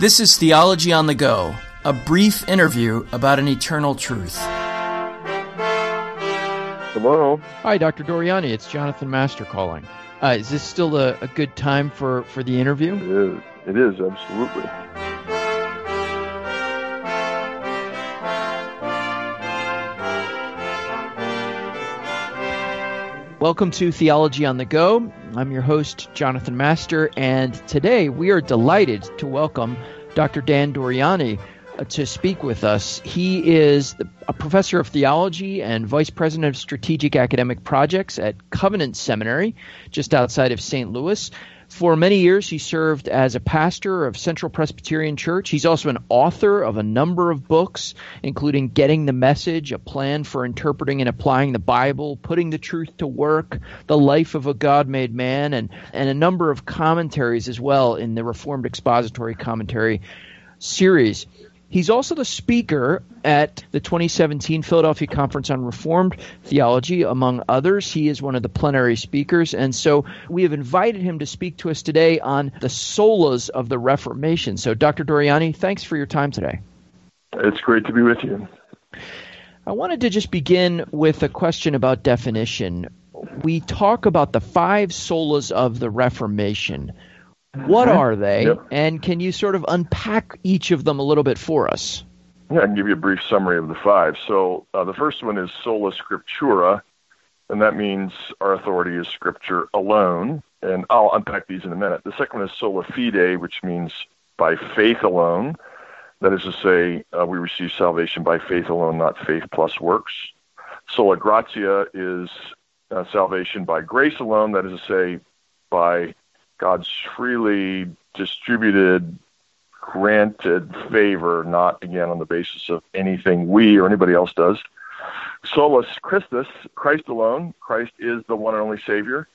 This is Theology on the Go, a brief interview about an eternal truth. Hello. Hi, Dr. Doriani. It's Jonathan Master calling. Uh, is this still a, a, good time for, for the interview? It is. It is, absolutely. Welcome to Theology on the Go. I'm your host, Jonathan Master, and today we are delighted to welcome Dr. Dan Doriani uh, to speak with us. He is a professor of theology and vice president of strategic academic projects at Covenant Seminary, just outside of St. Louis. For many years, he served as a pastor of Central Presbyterian Church. He's also an author of a number of books, including Getting the Message, A Plan for Interpreting and Applying the Bible, Putting the Truth to Work, The Life of a God Made Man, and, and a number of commentaries as well in the Reformed Expository Commentary series. He's also the speaker at the 2017 Philadelphia Conference on Reformed Theology, among others. He is one of the plenary speakers, and so we have invited him to speak to us today on the solas of the Reformation. So, Dr. Doriani, thanks for your time today. It's great to be with you. I wanted to just begin with a question about definition. We talk about the five solas of the Reformation. What mm-hmm. are they? Yep. And can you sort of unpack each of them a little bit for us? Yeah, I can give you a brief summary of the five. So uh, the first one is sola scriptura, and that means our authority is scripture alone. And I'll unpack these in a minute. The second one is sola fide, which means by faith alone. That is to say, uh, we receive salvation by faith alone, not faith plus works. Sola gratia is uh, salvation by grace alone. That is to say, by God's freely distributed, granted favor, not again on the basis of anything we or anybody else does. Solus Christus, Christ alone. Christ is the one and only Savior.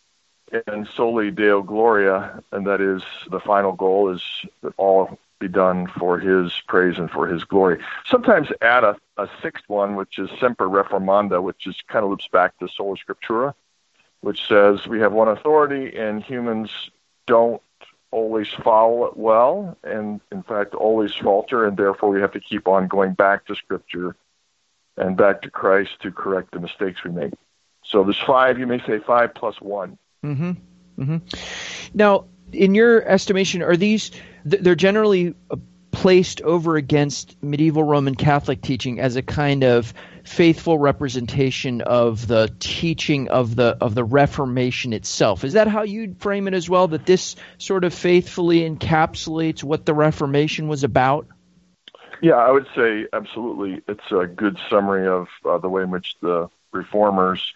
And soli Deo Gloria, and that is the final goal is that all be done for His praise and for His glory. Sometimes add a, a sixth one, which is Semper Reformanda, which is kind of loops back to Sola Scriptura, which says we have one authority and humans don't always follow it well and in fact always falter and therefore we have to keep on going back to scripture and back to christ to correct the mistakes we make so there's five you may say five plus one mm-hmm. Mm-hmm. now in your estimation are these they're generally placed over against medieval roman catholic teaching as a kind of faithful representation of the teaching of the of the Reformation itself. Is that how you'd frame it as well? That this sort of faithfully encapsulates what the Reformation was about? Yeah, I would say absolutely. It's a good summary of uh, the way in which the reformers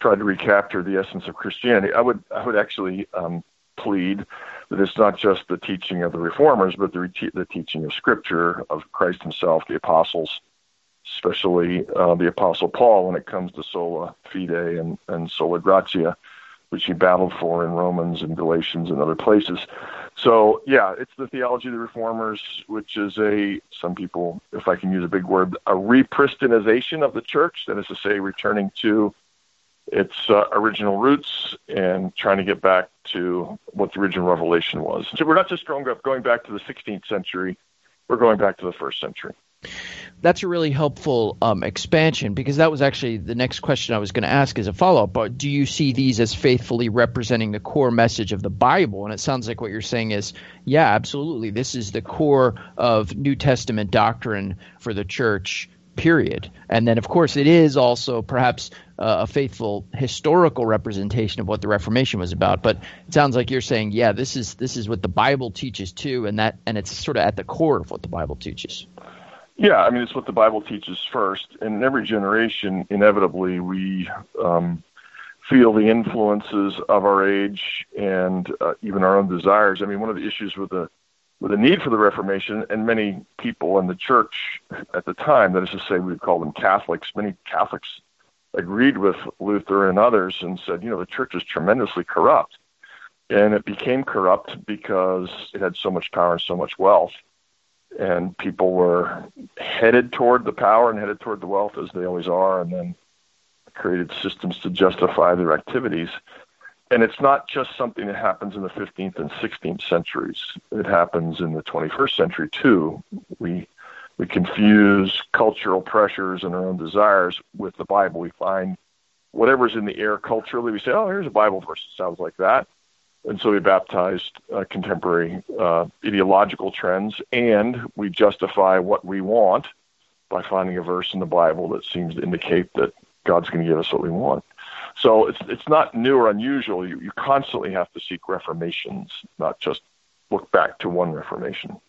tried to recapture the essence of Christianity. I would I would actually um, plead that it's not just the teaching of the reformers, but the, the teaching of Scripture of Christ Himself, the apostles, especially uh, the Apostle Paul when it comes to sola fide and, and sola gratia, which he battled for in Romans and Galatians and other places. So, yeah, it's the theology of the reformers, which is a, some people, if I can use a big word, a repristinization of the church. That is to say, returning to its uh, original roots and trying to get back to what the original revelation was. So we're not just going, going back to the 16th century, we're going back to the first century that's a really helpful um, expansion because that was actually the next question I was going to ask as a follow up. But do you see these as faithfully representing the core message of the Bible? And it sounds like what you're saying is, yeah, absolutely. This is the core of New Testament doctrine for the church. Period. And then, of course, it is also perhaps uh, a faithful historical representation of what the Reformation was about. But it sounds like you're saying, yeah, this is this is what the Bible teaches too, and that and it's sort of at the core of what the Bible teaches. Yeah, I mean, it's what the Bible teaches first. In every generation, inevitably, we um, feel the influences of our age and uh, even our own desires. I mean, one of the issues with the with the need for the Reformation, and many people in the church at the time, that is to say, we would call them Catholics, many Catholics agreed with Luther and others and said, you know, the church is tremendously corrupt. And it became corrupt because it had so much power and so much wealth and people were headed toward the power and headed toward the wealth as they always are, and then created systems to justify their activities. and it's not just something that happens in the 15th and 16th centuries. It happens in the 21st century too. We we confuse cultural pressures and our own desires with the Bible. We find whatever's in the air culturally. We say, "Oh, here's a Bible verse that sounds like that," and so we baptized uh, contemporary uh, ideological trends, and we justify what we want by finding a verse in the Bible that seems to indicate that God's going to give us what we want. So it's it's not new or unusual. You, you constantly have to seek reformations, not just look back to one reformation.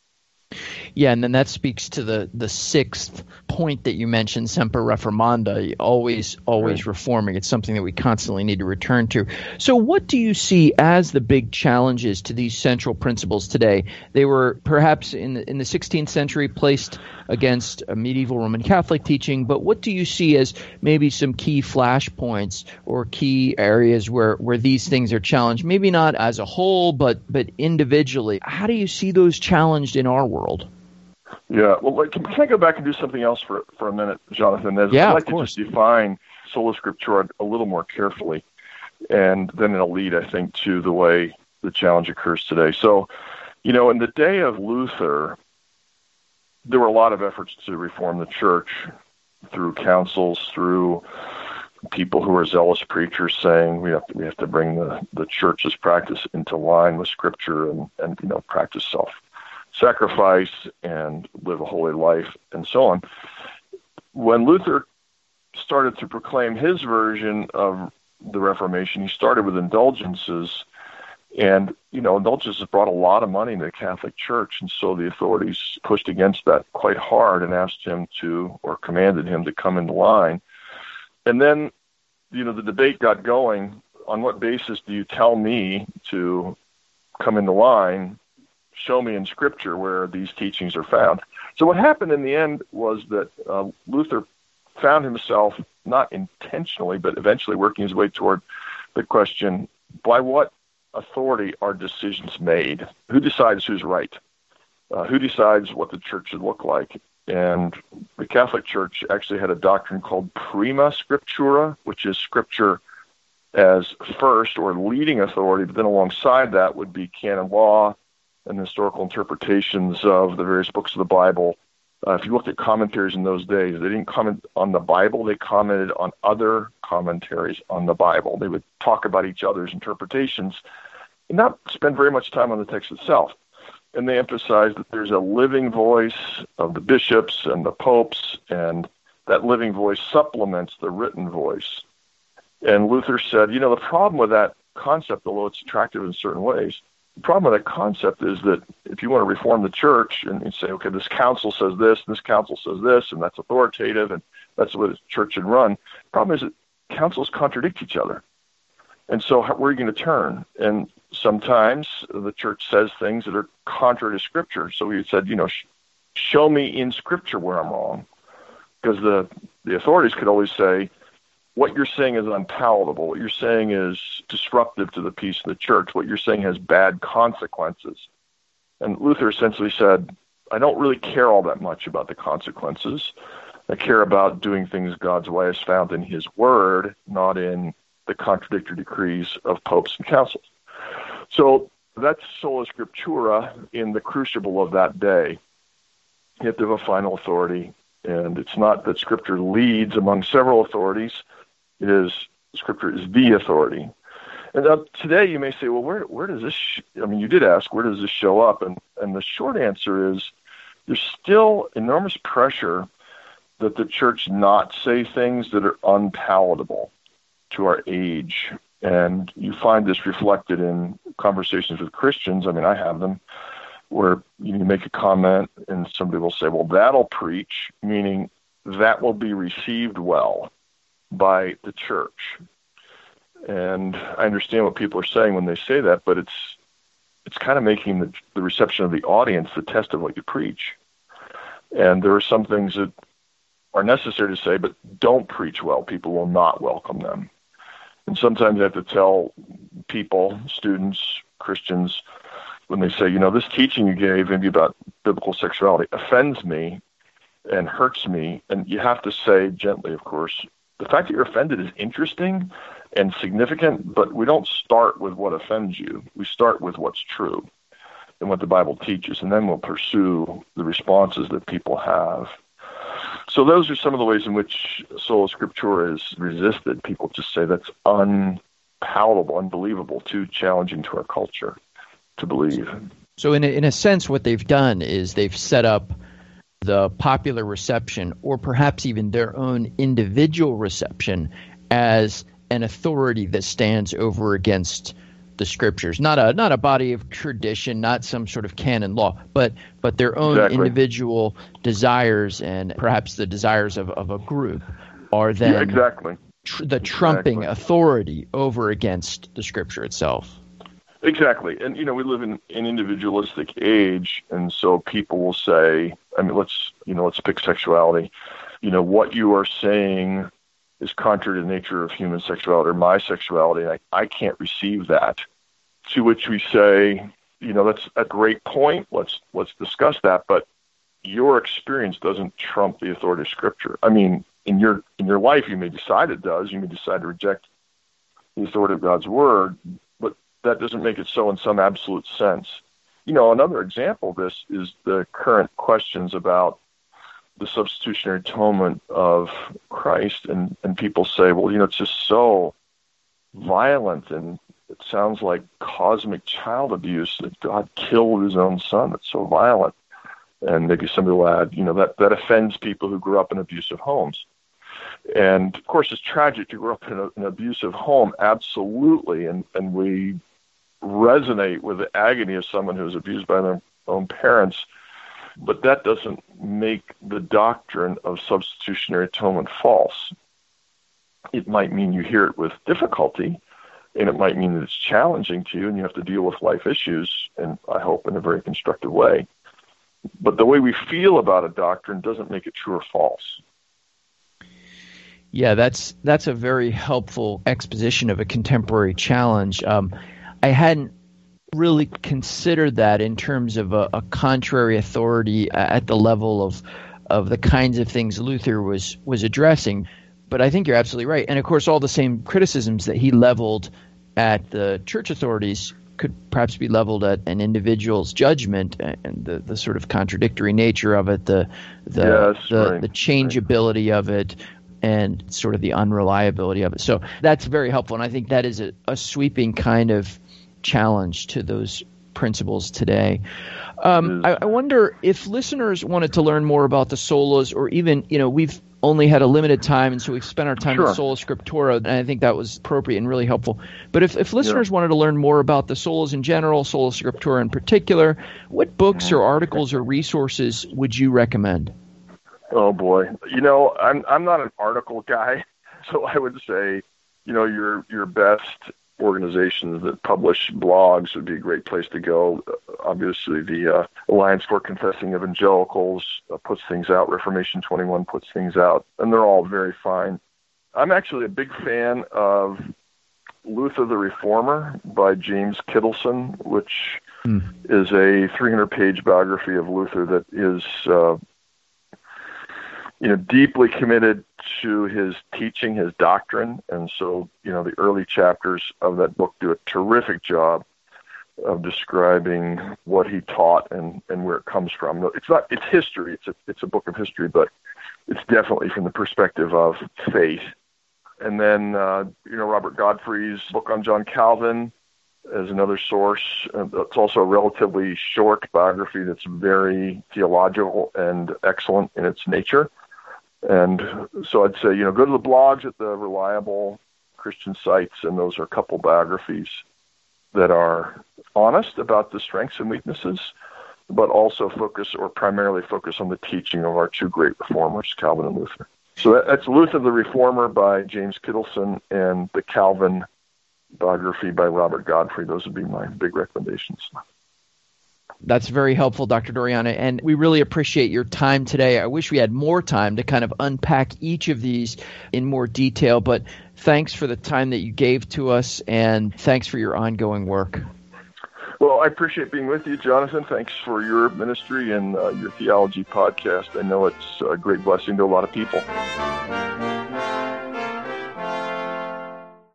Yeah, and then that speaks to the the sixth point that you mentioned, semper reformanda, always always right. reforming. It's something that we constantly need to return to. So, what do you see as the big challenges to these central principles today? They were perhaps in the, in the 16th century placed against a medieval Roman Catholic teaching, but what do you see as maybe some key flashpoints or key areas where where these things are challenged? Maybe not as a whole, but but individually. How do you see those challenged in our world? Yeah. Well, can, can I go back and do something else for for a minute, Jonathan? As yeah, I'd like to just define sola scriptura a little more carefully, and then it'll lead, I think, to the way the challenge occurs today. So, you know, in the day of Luther, there were a lot of efforts to reform the church through councils, through people who were zealous preachers saying we have to, we have to bring the, the church's practice into line with Scripture and, and you know practice self sacrifice and live a holy life and so on. When Luther started to proclaim his version of the Reformation, he started with indulgences. And, you know, indulgences brought a lot of money to the Catholic Church. And so the authorities pushed against that quite hard and asked him to, or commanded him to come into line. And then, you know, the debate got going on what basis do you tell me to come into line show me in Scripture where these teachings are found. So what happened in the end was that uh, Luther found himself not intentionally, but eventually working his way toward the question: by what authority are decisions made? Who decides who's right? Uh, who decides what the church should look like? And the Catholic Church actually had a doctrine called prima scriptura, which is Scripture as first or leading authority, but then alongside that would be canon law, and historical interpretations of the various books of the Bible. Uh, if you looked at commentaries in those days, they didn't comment on the Bible, they commented on other commentaries on the Bible. They would talk about each other's interpretations and not spend very much time on the text itself. And they emphasized that there's a living voice of the bishops and the popes, and that living voice supplements the written voice. And Luther said, you know, the problem with that concept, although it's attractive in certain ways, the problem with that concept is that if you want to reform the church and you say, okay, this council says this, and this council says this, and that's authoritative, and that's way the church should run. The problem is that councils contradict each other. And so, how, where are you going to turn? And sometimes the church says things that are contrary to Scripture. So we said, you know, sh- show me in Scripture where I'm wrong. Because the, the authorities could always say, what you're saying is unpalatable. What you're saying is disruptive to the peace of the church. What you're saying has bad consequences. And Luther essentially said, I don't really care all that much about the consequences. I care about doing things God's way as found in His Word, not in the contradictory decrees of popes and councils. So that's sola scriptura in the crucible of that day. You have to have a final authority, and it's not that Scripture leads among several authorities is Scripture is the authority. And uh, today you may say, well, where where does this? Sh-? I mean, you did ask, where does this show up? And and the short answer is, there's still enormous pressure that the church not say things that are unpalatable to our age. And you find this reflected in conversations with Christians. I mean, I have them where you make a comment and somebody will say, well, that'll preach, meaning that will be received well by the church. And I understand what people are saying when they say that, but it's it's kind of making the, the reception of the audience the test of what you preach. And there are some things that are necessary to say, but don't preach well. People will not welcome them. And sometimes I have to tell people, students, Christians, when they say, you know, this teaching you gave maybe about biblical sexuality offends me and hurts me. And you have to say gently, of course, the fact that you're offended is interesting, and significant, but we don't start with what offends you. We start with what's true and what the Bible teaches, and then we'll pursue the responses that people have. So those are some of the ways in which sola scriptura is resisted. People just say that's unpalatable, unbelievable, too challenging to our culture to believe. So in a, in a sense, what they've done is they've set up the popular reception, or perhaps even their own individual reception, as an authority that stands over against the scriptures not a not a body of tradition not some sort of canon law but but their own exactly. individual desires and perhaps the desires of, of a group are then yeah, exactly tr- the trumping exactly. authority over against the scripture itself exactly and you know we live in an individualistic age and so people will say i mean let's you know let's pick sexuality you know what you are saying is contrary to the nature of human sexuality or my sexuality. I, I can't receive that. To which we say, you know, that's a great point. Let's let's discuss that. But your experience doesn't trump the authority of Scripture. I mean, in your in your life, you may decide it does. You may decide to reject the authority of God's word, but that doesn't make it so in some absolute sense. You know, another example of this is the current questions about the substitutionary atonement of Christ, and and people say, well, you know, it's just so violent, and it sounds like cosmic child abuse that God killed His own Son. It's so violent, and maybe somebody will add, you know, that that offends people who grew up in abusive homes. And of course, it's tragic to grow up in a, an abusive home, absolutely, and and we resonate with the agony of someone who was abused by their own parents but that doesn't make the doctrine of substitutionary atonement false. It might mean you hear it with difficulty, and it might mean that it's challenging to you and you have to deal with life issues, and I hope in a very constructive way. But the way we feel about a doctrine doesn't make it true or false. Yeah, that's that's a very helpful exposition of a contemporary challenge. Um, I hadn't really considered that in terms of a, a, contrary authority at the level of of the kinds of things Luther was was addressing. But I think you're absolutely right, and of course, all the same criticisms that he leveled at the church authorities could perhaps be leveled at an individual's judgment and the, the sort of contradictory nature of it, the the yes, the, right. the changeability of it, and sort of the unreliability of it. So that's very helpful, and I think that is a, a sweeping kind of challenge to those principles today. Um, I, I, wonder if listeners wanted to learn more about the solas, or even you know we've only had a limited time, and so we've spent our time sure. with sola scriptura, and I think that was appropriate and really helpful. But if, if listeners yeah. wanted to learn more about the solas in general, sola scriptura in particular, what books or articles or resources would you recommend? Oh boy, you know I'm I'm not an article guy, so I would say, you know your your best organizations that publish blogs would be a great place to go. Obviously, the uh, Alliance for Confessing Evangelicals uh, puts things out. Reformation 21 puts things out, and they're all very fine. I'm actually a big fan of Luther the Reformer by James Kittelson, which mm. is a 300 page biography of Luther that is uh, you know, deeply committed to his teaching, his doctrine, and so you know the early chapters of that book do a terrific job of describing what he taught and and where it comes from. It's not it's history. It's a it's a book of history, but it's definitely from the perspective of faith. And then uh, you know Robert Godfrey's book on John Calvin as another source. It's also a relatively short biography that's very theological and excellent in its nature. And so I'd say, you know, go to the blogs at the reliable Christian sites, and those are a couple biographies that are honest about the strengths and weaknesses, but also focus or primarily focus on the teaching of our two great reformers, Calvin and Luther. So that's Luther the Reformer by James Kittelson and the Calvin biography by Robert Godfrey. Those would be my big recommendations. That's very helpful, Dr. Doriani, and we really appreciate your time today. I wish we had more time to kind of unpack each of these in more detail, but thanks for the time that you gave to us, and thanks for your ongoing work. Well, I appreciate being with you, Jonathan. Thanks for your ministry and uh, your theology podcast. I know it's a great blessing to a lot of people.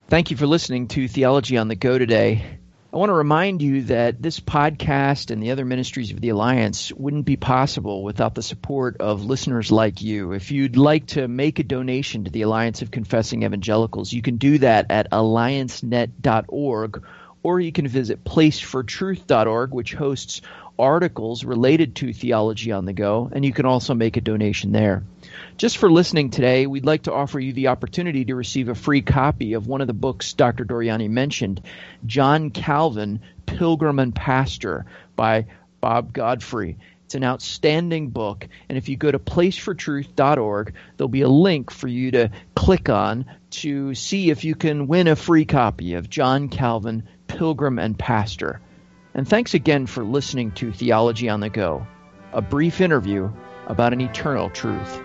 Thank you for listening to Theology on the Go today. I want to remind you that this podcast and the other ministries of the Alliance wouldn't be possible without the support of listeners like you. If you'd like to make a donation to the Alliance of Confessing Evangelicals, you can do that at alliancenet.org or you can visit placefortruth.org, which hosts articles related to theology on the go, and you can also make a donation there. Just for listening today, we'd like to offer you the opportunity to receive a free copy of one of the books Dr. Doriani mentioned, John Calvin, Pilgrim and Pastor by Bob Godfrey. It's an outstanding book, and if you go to placefortruth.org, there'll be a link for you to click on to see if you can win a free copy of John Calvin, Pilgrim and Pastor. And thanks again for listening to Theology on the Go, a brief interview about an eternal truth.